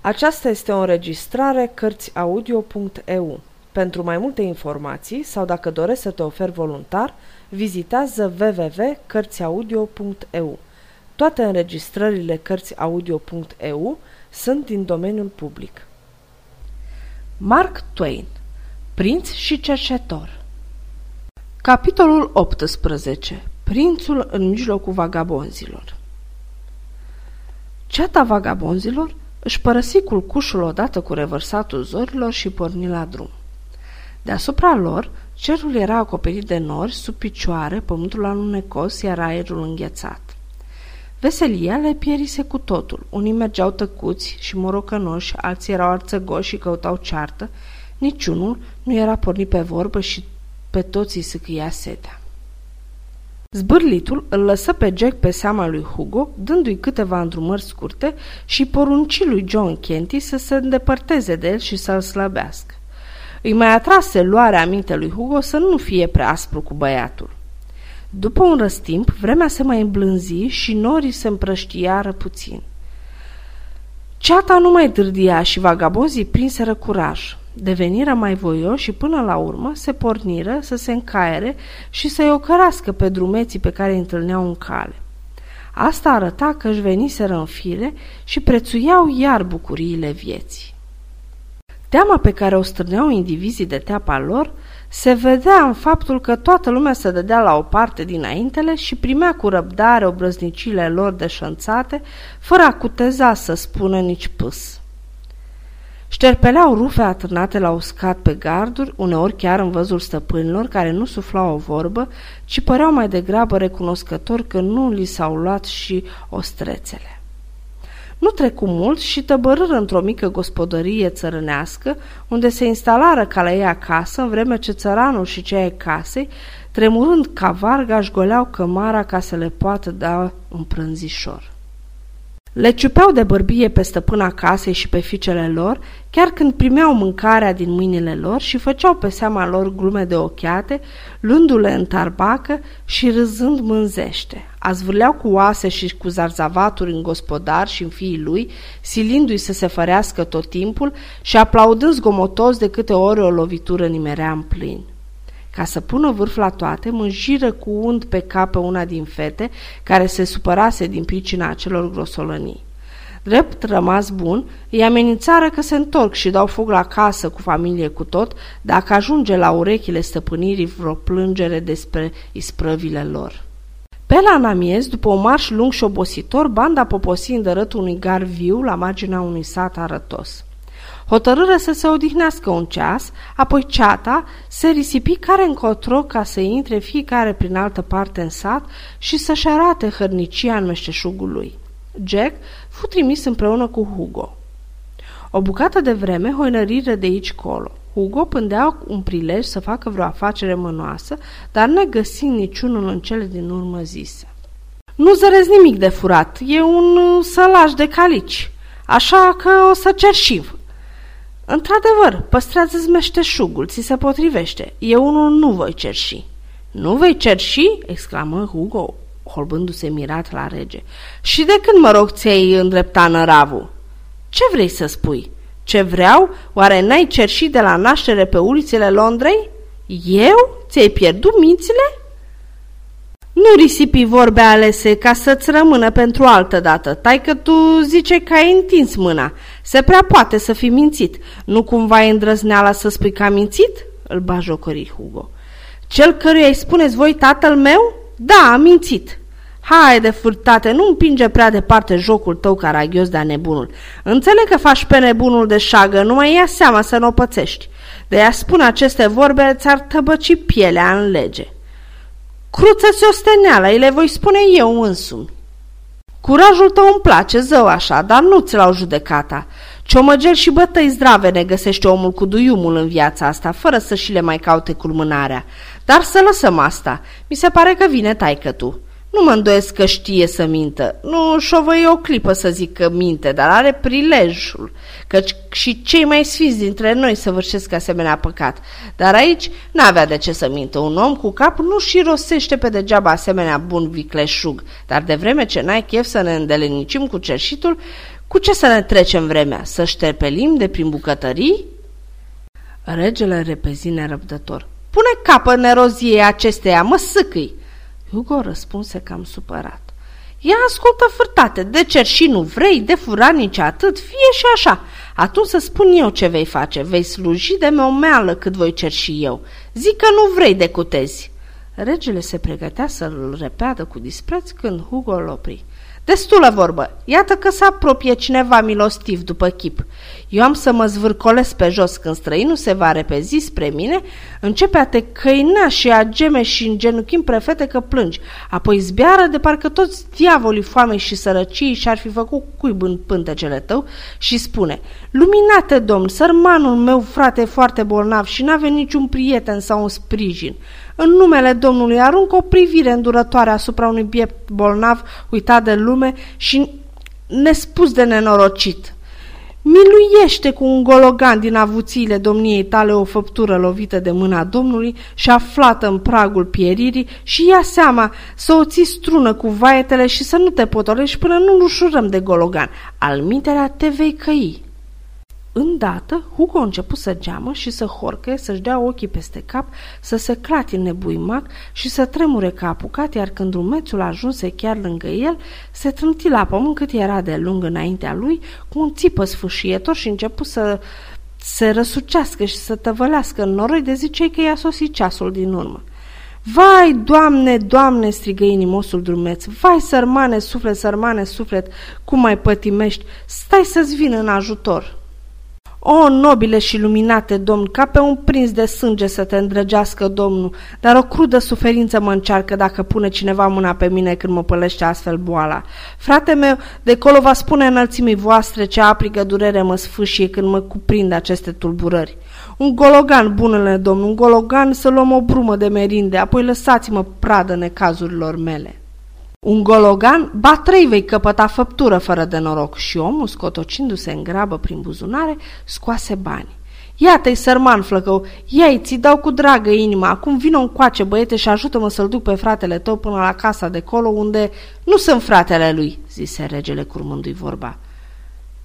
Aceasta este o înregistrare Cărțiaudio.eu. Pentru mai multe informații sau dacă dorești să te oferi voluntar, vizitează www.cărțiaudio.eu. Toate înregistrările Cărțiaudio.eu sunt din domeniul public. Mark Twain Prinț și cercetor Capitolul 18 Prințul în mijlocul vagabonzilor Ceata vagabonzilor își părăsi culcușul odată cu revărsatul zorilor și porni la drum. Deasupra lor, cerul era acoperit de nori, sub picioare, pământul alunecos, iar aerul înghețat. Veselia le pierise cu totul. Unii mergeau tăcuți și morocănoși, alții erau arțăgoși și căutau ceartă. Niciunul nu era pornit pe vorbă și pe toții sâcâia setea. Zbârlitul îl lăsă pe Jack pe seama lui Hugo, dându-i câteva îndrumări scurte și porunci lui John Kenty să se îndepărteze de el și să-l slăbească. Îi mai atrase luarea aminte lui Hugo să nu fie prea aspru cu băiatul. După un răstimp, vremea se mai îmblânzi și norii se împrăștiară puțin. Ceata nu mai dârdia și vagabozii prinseră curaj deveniră mai voioși și până la urmă se porniră să se încaiere și să-i ocărască pe drumeții pe care îi întâlneau în cale. Asta arăta că își veniseră în fire și prețuiau iar bucuriile vieții. Teama pe care o strâneau indivizii de teapa lor se vedea în faptul că toată lumea se dădea la o parte dinaintele și primea cu răbdare obrăznicile lor deșanțate, fără a cuteza să spună nici pâs. Șterpeleau rufe atârnate la uscat pe garduri, uneori chiar în văzul stăpânilor, care nu suflau o vorbă, ci păreau mai degrabă recunoscători că nu li s-au luat și ostrețele. Nu trecu mult și tăbărâră într-o mică gospodărie țărănească, unde se instalară ca la ei acasă, în vreme ce țăranul și cei ai casei, tremurând ca varga, își goleau cămara ca să le poată da un prânzișor. Le ciupeau de bărbie pe stăpâna casei și pe fiicele lor, chiar când primeau mâncarea din mâinile lor și făceau pe seama lor glume de ochiate, luându-le în tarbacă și râzând mânzește. Azvârleau cu oase și cu zarzavaturi în gospodar și în fiii lui, silindu-i să se fărească tot timpul și aplaudând zgomotos de câte ori o lovitură nimerea în plin. Ca să pună vârf la toate, mânjiră cu und pe cap pe una din fete, care se supărase din pricina acelor grosolănii. Drept rămas bun, îi amenințară că se întorc și dau foc la casă cu familie cu tot, dacă ajunge la urechile stăpânirii vreo plângere despre isprăvile lor. Pe la anamiez, după un marș lung și obositor, banda poposi în dărătul unui gar viu la marginea unui sat arătos. Hotărâre să se odihnească un ceas, apoi ceata se risipi care încotro ca să intre fiecare prin altă parte în sat și să-și arate hărnicia în meșteșugul lui. Jack fu trimis împreună cu Hugo. O bucată de vreme hoinărire de aici colo. Hugo pândea un prilej să facă vreo afacere mănoasă, dar ne găsind niciunul în cele din urmă zise. Nu zărez nimic de furat, e un uh, sălaș de calici, așa că o să cer șiv. Într-adevăr, păstrează-ți meșteșugul, ți se potrivește. Eu unul nu voi cerși. Nu vei cerși? exclamă Hugo, holbându-se mirat la rege. Și de când, mă rog, ți-ai îndrepta năravul? Ce vrei să spui? Ce vreau? Oare n-ai cerșit de la naștere pe ulițele Londrei? Eu? Ți-ai pierdut mințile? Nu risipi vorbe alese ca să-ți rămână pentru altă dată. Tai că tu zice că ai întins mâna. Se prea poate să fi mințit. Nu cumva ai îndrăzneala să spui că a mințit? Îl bajocări Hugo. Cel căruia îi spuneți voi tatăl meu? Da, a mințit. Hai de furtate, nu împinge prea departe jocul tău caragios de-a nebunul. Înțeleg că faci pe nebunul de șagă, nu mai ia seama să nu o pățești. De a spune aceste vorbe, ți-ar tăbăci pielea în lege. Cruță-ți osteneala, îi le voi spune eu însumi. Curajul tău îmi place, zău așa, dar nu ți l-au judecata. Ciomăgeri și bătăi zdrave ne găsește omul cu duiumul în viața asta, fără să și le mai caute culmânarea. Dar să lăsăm asta. Mi se pare că vine taică tu. Nu mă îndoiesc că știe să mintă. Nu șovăie o clipă să zic că minte, dar are prilejul, căci și cei mai sfiți dintre noi săvârșesc asemenea păcat. Dar aici n-avea de ce să mintă. Un om cu cap nu și rosește pe degeaba asemenea bun vicleșug, dar de vreme ce n-ai chef să ne îndelenicim cu cerșitul, Cu ce să ne trecem vremea? Să șterpelim de prin bucătării? Regele repezi nerăbdător. Pune capă neroziei acesteia, mă sâcâi! Hugo răspunse cam supărat. Ia ascultă fârtate, de cer și nu vrei, de furat nici atât, fie și așa. Atunci să spun eu ce vei face, vei sluji de meomeală cât voi cer și eu. Zic că nu vrei de cutezi. Regele se pregătea să-l repeadă cu dispreț când Hugo îl opri. Destulă vorbă. Iată că se apropie cineva milostiv după chip. Eu am să mă zvârcolesc pe jos când străinul se va repezi spre mine, începe a te căina și a geme și în genuchim prefete că plângi. Apoi zbiară de parcă toți diavolii foamei și sărăcii și-ar fi făcut cuib în pântecele tău și spune Luminate, domn, sărmanul meu frate foarte bolnav și n-ave niciun prieten sau un sprijin. În numele Domnului aruncă o privire îndurătoare asupra unui piept bolnav uitat de lume și nespus de nenorocit. Miluiește cu un gologan din avuțiile domniei tale o făptură lovită de mâna Domnului și aflată în pragul pieririi și ia seama să o ții strună cu vaetele și să nu te potolești până nu-l ușurăm de gologan. Al te vei căi. Îndată, Hugo a început să geamă și să horcă, să-și dea ochii peste cap, să se clatine buimac și să tremure ca apucat, iar când drumețul ajunse chiar lângă el, se trânti la pământ cât era de lung înaintea lui, cu un țipă sfâșietor și început să se răsucească și să tăvălească în noroi de zicei că i-a sosit ceasul din urmă. Vai, Doamne, Doamne, strigă inimosul drumeț, vai, sărmane suflet, sărmane suflet, cum mai pătimești, stai să-ți vină în ajutor!" O, nobile și luminate, domn, ca pe un prins de sânge să te îndrăgească, domnul, dar o crudă suferință mă încearcă dacă pune cineva mâna pe mine când mă pălește astfel boala. Frate meu, de colo va spune înălțimii voastre ce aprigă durere mă sfâșie când mă cuprind aceste tulburări. Un gologan, bunele domn, un gologan să luăm o brumă de merinde, apoi lăsați-mă pradă necazurilor mele. Un gologan, ba trei vei căpăta făptură fără de noroc și omul, scotocindu-se în grabă prin buzunare, scoase bani. Iată-i, sărman flăcău, ia ți dau cu dragă inima, acum vină un coace, băiete, și ajută-mă să-l duc pe fratele tău până la casa de colo, unde nu sunt fratele lui, zise regele curmându-i vorba.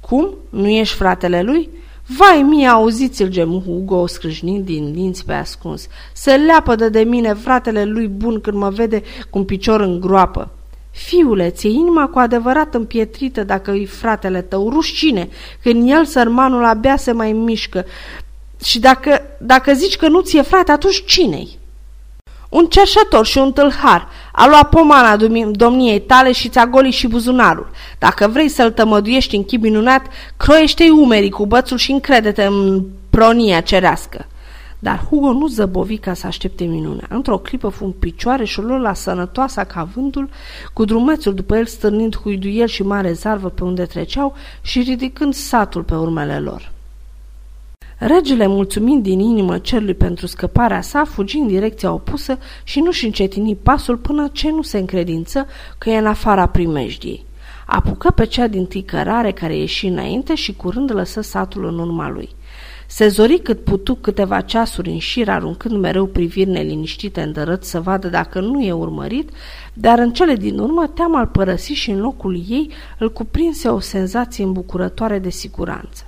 Cum? Nu ești fratele lui? Vai mie, auziți-l, gem Hugo, scrâșnind din dinți pe ascuns. Se leapă de mine fratele lui bun când mă vede cu un picior în groapă. Fiule, ți inima cu adevărat împietrită dacă îi fratele tău, rușine, când el, sărmanul, abia se mai mișcă. Și dacă, dacă zici că nu ți-e frate, atunci cine-i? Un cerșător și un tâlhar a luat pomana domniei tale și ți-a golit și buzunarul. Dacă vrei să-l tămăduiești în chip minunat, croiește-i umerii cu bățul și încrede-te în pronia cerească. Dar Hugo nu zăbovi ca să aștepte minunea. Într-o clipă fu în picioare și o la sănătoasa ca vântul, cu drumețul după el stârnind huiduiel și mare zarvă pe unde treceau și ridicând satul pe urmele lor. Regele, mulțumind din inimă cerului pentru scăparea sa, fugi în direcția opusă și nu-și încetini pasul până ce nu se încredință că e în afara primejdiei. Apucă pe cea din ticărare care ieși înainte și curând lăsă satul în urma lui. Se zori cât putu câteva ceasuri în șir, aruncând mereu priviri neliniștite în dărât să vadă dacă nu e urmărit, dar în cele din urmă teama îl părăsi și în locul ei îl cuprinse o senzație îmbucurătoare de siguranță.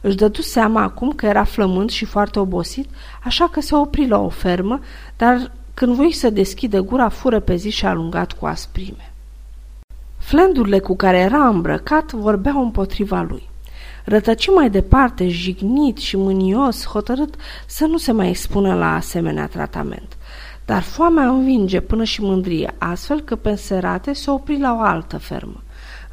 Își dădu seama acum că era flământ și foarte obosit, așa că se opri la o fermă, dar când voi să deschidă gura, fură pe zi și alungat cu asprime. Flendurile cu care era îmbrăcat vorbeau împotriva lui. Rătăci mai departe, jignit și mânios, hotărât să nu se mai expună la asemenea tratament. Dar foamea învinge până și mândria, astfel că pe serate se opri la o altă fermă.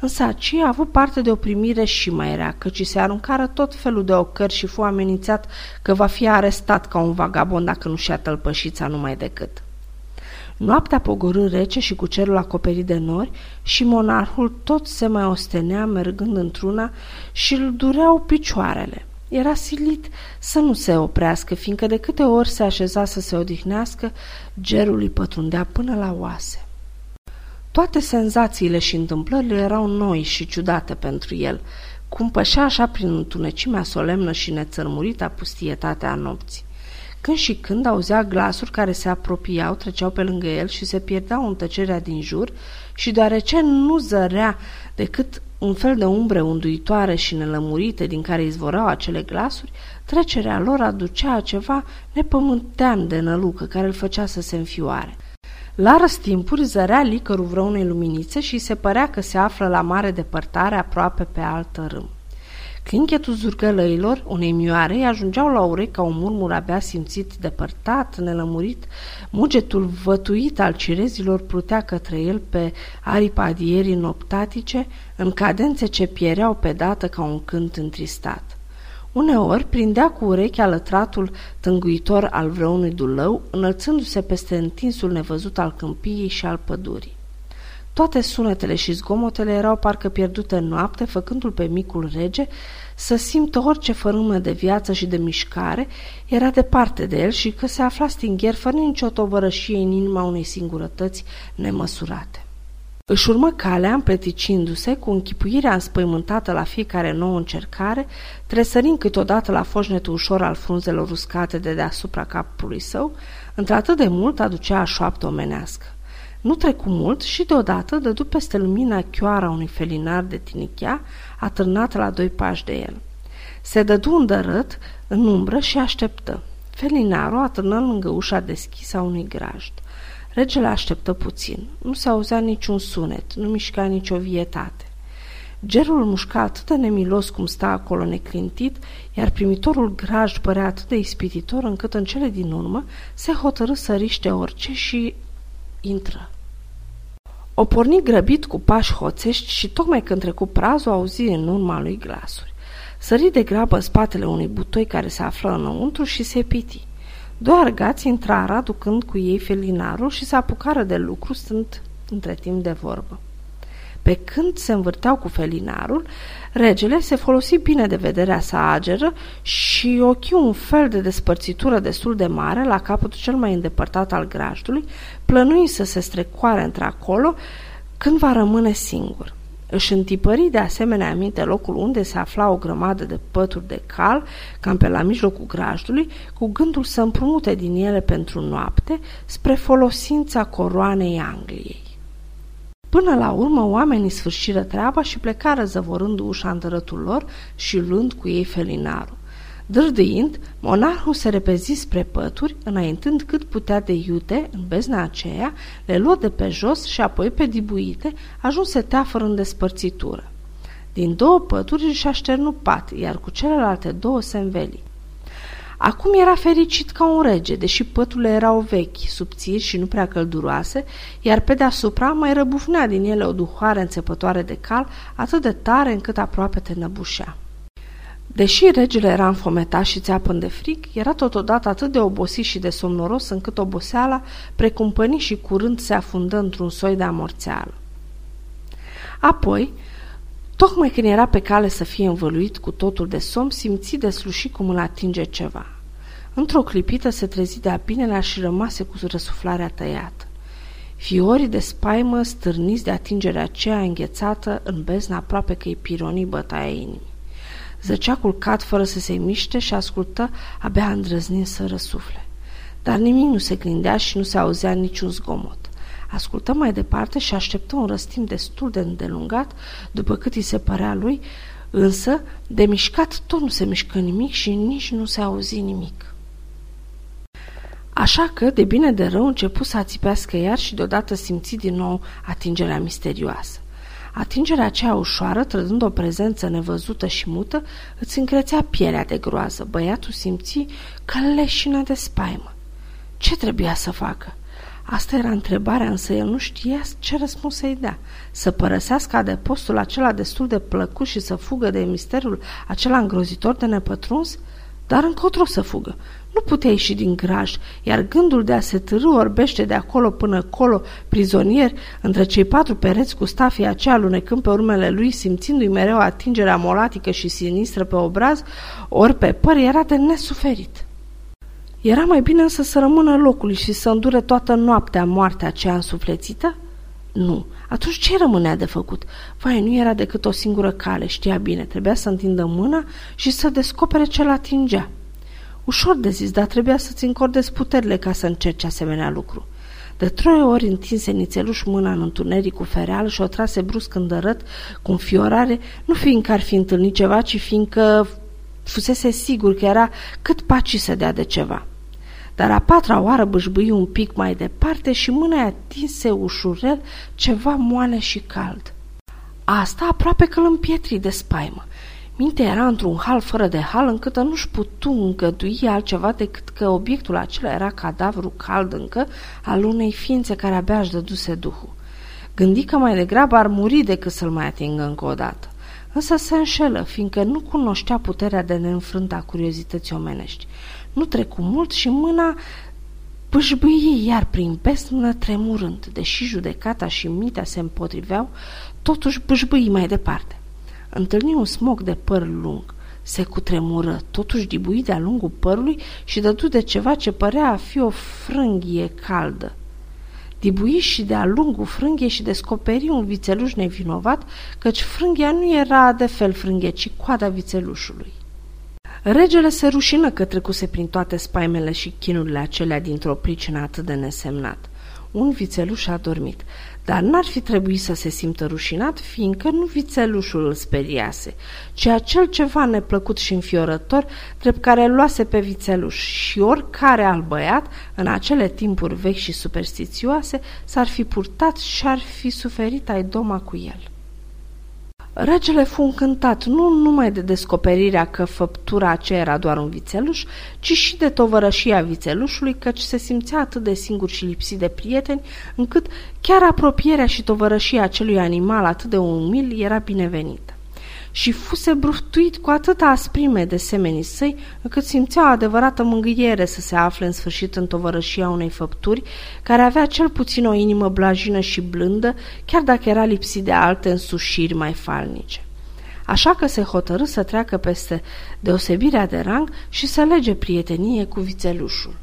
Însă aceea a avut parte de o primire și mai rea, căci se aruncară tot felul de ocări și fu amenințat că va fi arestat ca un vagabond dacă nu și-a tălpășița numai decât. Noaptea pogorâ rece și cu cerul acoperit de nori și monarhul tot se mai ostenea mergând într-una și îl dureau picioarele. Era silit să nu se oprească, fiindcă de câte ori se așeza să se odihnească, gerul îi pătrundea până la oase. Toate senzațiile și întâmplările erau noi și ciudate pentru el, cum pășea așa prin întunecimea solemnă și nețărmurită a pustietatea nopții. Când și când auzea glasuri care se apropiau, treceau pe lângă el și se pierdeau în tăcerea din jur și deoarece nu zărea decât un fel de umbre unduitoare și nelămurite din care izvorau acele glasuri, trecerea lor aducea ceva nepământean de nălucă care îl făcea să se înfioare. La răstimpuri zărea licărul vreunei luminițe și se părea că se află la mare depărtare aproape pe altă râm. Clinchetul zurgălăilor, unei mioare, îi ajungeau la urechi ca un murmur abia simțit, depărtat, nelămurit. Mugetul vătuit al cirezilor plutea către el pe aripa adierii noptatice, în cadențe ce piereau pe dată ca un cânt întristat. Uneori prindea cu urechea lătratul tânguitor al vreunui dulău, înălțându-se peste întinsul nevăzut al câmpiei și al pădurii. Toate sunetele și zgomotele erau parcă pierdute în noapte, făcându-l pe micul rege să simtă orice fărâmă de viață și de mișcare era departe de el și că se afla stingher fără nicio tovărășie în inima unei singurătăți nemăsurate. Își urmă calea împleticindu-se cu închipuirea înspăimântată la fiecare nouă încercare, tresărind câteodată la foșnetul ușor al frunzelor uscate de deasupra capului său, într-atât de mult aducea a șoaptă omenească. Nu trecu mult și deodată dădu peste lumina chioara unui felinar de tinichea, atârnat la doi pași de el. Se dădu îndărât în umbră și așteptă. Felinarul atârnă lângă ușa deschisă a unui grajd. Regele așteptă puțin. Nu se auzea niciun sunet, nu mișca nicio vietate. Gerul mușca atât de nemilos cum sta acolo neclintit, iar primitorul graj părea atât de ispititor încât în cele din urmă se hotărâ să riște orice și intră. O porni grăbit cu pași hoțești și tocmai când trecu prazul auzi în urma lui glasuri. Sări de grabă spatele unui butoi care se află înăuntru și se piti. Doi argați intrară aducând cu ei felinarul și se apucară de lucru stând între timp de vorbă. Pe când se învârteau cu felinarul, regele se folosi bine de vederea sa ageră și ochi un fel de despărțitură destul de mare la capătul cel mai îndepărtat al grajdului, plănui să se strecoare într-acolo când va rămâne singur. Își întipări de asemenea aminte locul unde se afla o grămadă de pături de cal, cam pe la mijlocul grajdului, cu gândul să împrumute din ele pentru noapte, spre folosința coroanei Angliei. Până la urmă, oamenii sfârșiră treaba și plecară zăvorând ușa îndărătul lor și luând cu ei felinarul. Dârdâind, monarhul se repezi spre pături, înaintând cât putea de iute în bezna aceea, le luă de pe jos și apoi pe dibuite, ajunse teafăr în despărțitură. Din două pături își așternu pat, iar cu celelalte două se înveli. Acum era fericit ca un rege, deși păturile erau vechi, subțiri și nu prea călduroase, iar pe deasupra mai răbufnea din ele o duhoare înțepătoare de cal, atât de tare încât aproape te năbușea. Deși regele era înfometat și țeapăn de frig, era totodată atât de obosit și de somnoros încât oboseala precumpăni și curând se afundă într-un soi de amorțeală. Apoi, tocmai când era pe cale să fie învăluit cu totul de somn, simți de slușit cum îl atinge ceva. Într-o clipită se trezi de apinelea și rămase cu răsuflarea tăiată. Fiorii de spaimă stârniți de atingerea aceea înghețată în beznă aproape că îi pironi bătaia inimii. Zăcea culcat fără să se miște și ascultă abia îndrăznind să răsufle. Dar nimic nu se gândea și nu se auzea niciun zgomot. Ascultă mai departe și așteptă un răstimp destul de îndelungat, după cât îi se părea lui, însă de mișcat tot nu se mișcă nimic și nici nu se auzi nimic. Așa că, de bine de rău, începu să ațipească iar și deodată simți din nou atingerea misterioasă. Atingerea aceea ușoară, trădând o prezență nevăzută și mută, îți încrețea pielea de groază. Băiatul simți că leșină de spaimă. Ce trebuia să facă? Asta era întrebarea, însă el nu știa ce răspuns să-i dea. Să părăsească adăpostul acela destul de plăcut și să fugă de misterul acela îngrozitor de nepătruns? Dar încotro să fugă. Nu putea ieși din graj, iar gândul de a se târâ orbește de acolo până acolo, prizonier, între cei patru pereți cu stafia aceea lunecând pe urmele lui, simțindu-i mereu atingerea molatică și sinistră pe obraz, ori pe păr, era de nesuferit. Era mai bine însă să rămână locului și să îndure toată noaptea moartea aceea însuflețită? Nu. Atunci ce rămânea de făcut? Vai, nu era decât o singură cale, știa bine. Trebuia să întindă mâna și să descopere ce-l atingea. Ușor de zis, dar trebuia să-ți încordezi puterile ca să încerci asemenea lucru. De trei ori întinse nițeluș mâna în întunericul fereal și o trase brusc în dărât cu înfiorare, nu fiindcă ar fi întâlnit ceva, ci fiindcă fusese sigur că era cât paci să dea de ceva. Dar a patra oară bâșbâi un pic mai departe și mâna atinse ușurel ceva moale și cald. Asta aproape că îl împietri de spaimă. Mintea era într-un hal fără de hal încât nu-și putu îngădui altceva decât că obiectul acela era cadavru cald încă al unei ființe care abia își dăduse duhul. Gândi că mai degrabă ar muri decât să-l mai atingă încă o dată. Însă se înșelă, fiindcă nu cunoștea puterea de neînfrânta a curiozității omenești. Nu trecu mult și mâna pâșbâie iar prin besnă tremurând, deși judecata și mintea se împotriveau, totuși pâșbâi mai departe. Întâlni un smoc de păr lung. Se cutremură, totuși dibui de-a lungul părului și dădu de ceva ce părea a fi o frânghie caldă. Dibui și de-a lungul frânghie și descoperi un vițeluș nevinovat, căci frânghia nu era de fel frânghie, ci coada vițelușului. Regele se rușină că trecuse prin toate spaimele și chinurile acelea dintr-o pricină atât de nesemnat. Un vițeluș a dormit, dar n-ar fi trebuit să se simtă rușinat, fiindcă nu vițelușul îl speriase, ci acel ceva neplăcut și înfiorător, drept care îl luase pe vițeluș și oricare alt băiat, în acele timpuri vechi și superstițioase, s-ar fi purtat și ar fi suferit ai doma cu el. Regele fu încântat nu numai de descoperirea că făptura aceea era doar un vițeluș, ci și de tovărășia vițelușului, căci se simțea atât de singur și lipsit de prieteni, încât chiar apropierea și tovărășia acelui animal atât de umil era binevenită și fuse bruftuit cu atâta asprime de semenii săi, încât simțea o adevărată mângâiere să se afle în sfârșit în tovărășia unei făpturi, care avea cel puțin o inimă blajină și blândă, chiar dacă era lipsit de alte însușiri mai falnice. Așa că se hotărâ să treacă peste deosebirea de rang și să lege prietenie cu vițelușul.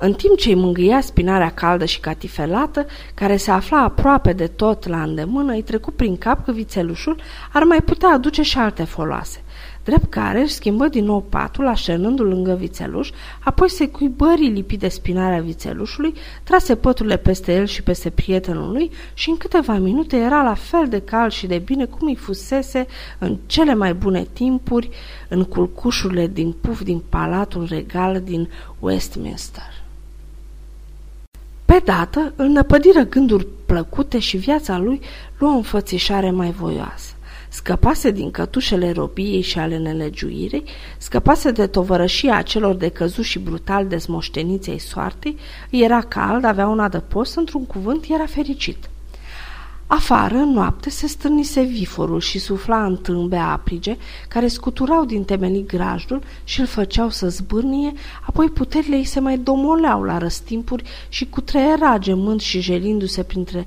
În timp ce îi mângâia spinarea caldă și catifelată, care se afla aproape de tot la îndemână, îi trecu prin cap că vițelușul ar mai putea aduce și alte foloase. Drept care își schimbă din nou patul, așernându-l lângă vițeluș, apoi se cuibării lipit de spinarea vițelușului, trase păturile peste el și peste prietenul lui și în câteva minute era la fel de cald și de bine cum îi fusese în cele mai bune timpuri în culcușurile din puf din palatul regal din Westminster. Pe dată îl năpădiră gânduri plăcute și viața lui luă o înfățișare mai voioasă. Scăpase din cătușele robiei și ale nelegiuirei, scăpase de tovărășia celor de căzu și brutal dezmoșteniței soartei, era cald, avea un adăpost, într-un cuvânt era fericit. Afară, în noapte, se stârnise viforul și sufla în tâmbe aprige, care scuturau din temelii grajdul și îl făceau să zbârnie, apoi puterile ei se mai domoleau la răstimpuri și cutreiera gemând și jelindu-se printre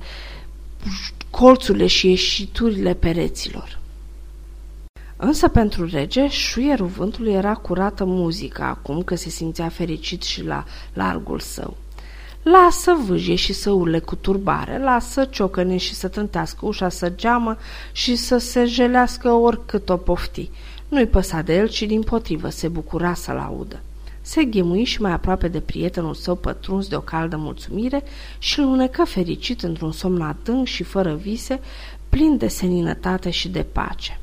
colțurile și ieșiturile pereților. Însă pentru rege, șuierul vântului era curată muzica acum că se simțea fericit și la largul său. Lasă vâjie și să urle cu turbare, lasă ciocăne și să trântească ușa să geamă și să se jelească oricât o pofti. Nu-i păsa de el, ci din potrivă se bucura să-l audă. Se ghemui și mai aproape de prietenul său pătruns de o caldă mulțumire și îl unecă fericit într-un somn adânc și fără vise, plin de seninătate și de pace.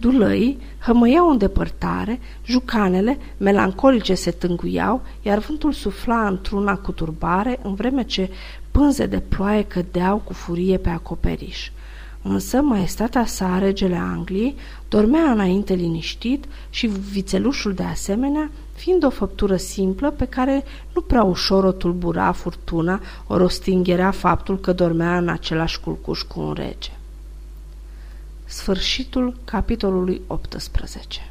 Dulăii hămăiau în depărtare, jucanele melancolice se tânguiau, iar vântul sufla într-una cu turbare, în vreme ce pânze de ploaie cădeau cu furie pe acoperiș. Însă maestatea sa, regele Angliei, dormea înainte liniștit și vițelușul de asemenea, fiind o făptură simplă pe care nu prea ușor o tulbura furtuna, ori o stingerea faptul că dormea în același culcuș cu un rege. Sfârșitul capitolului 18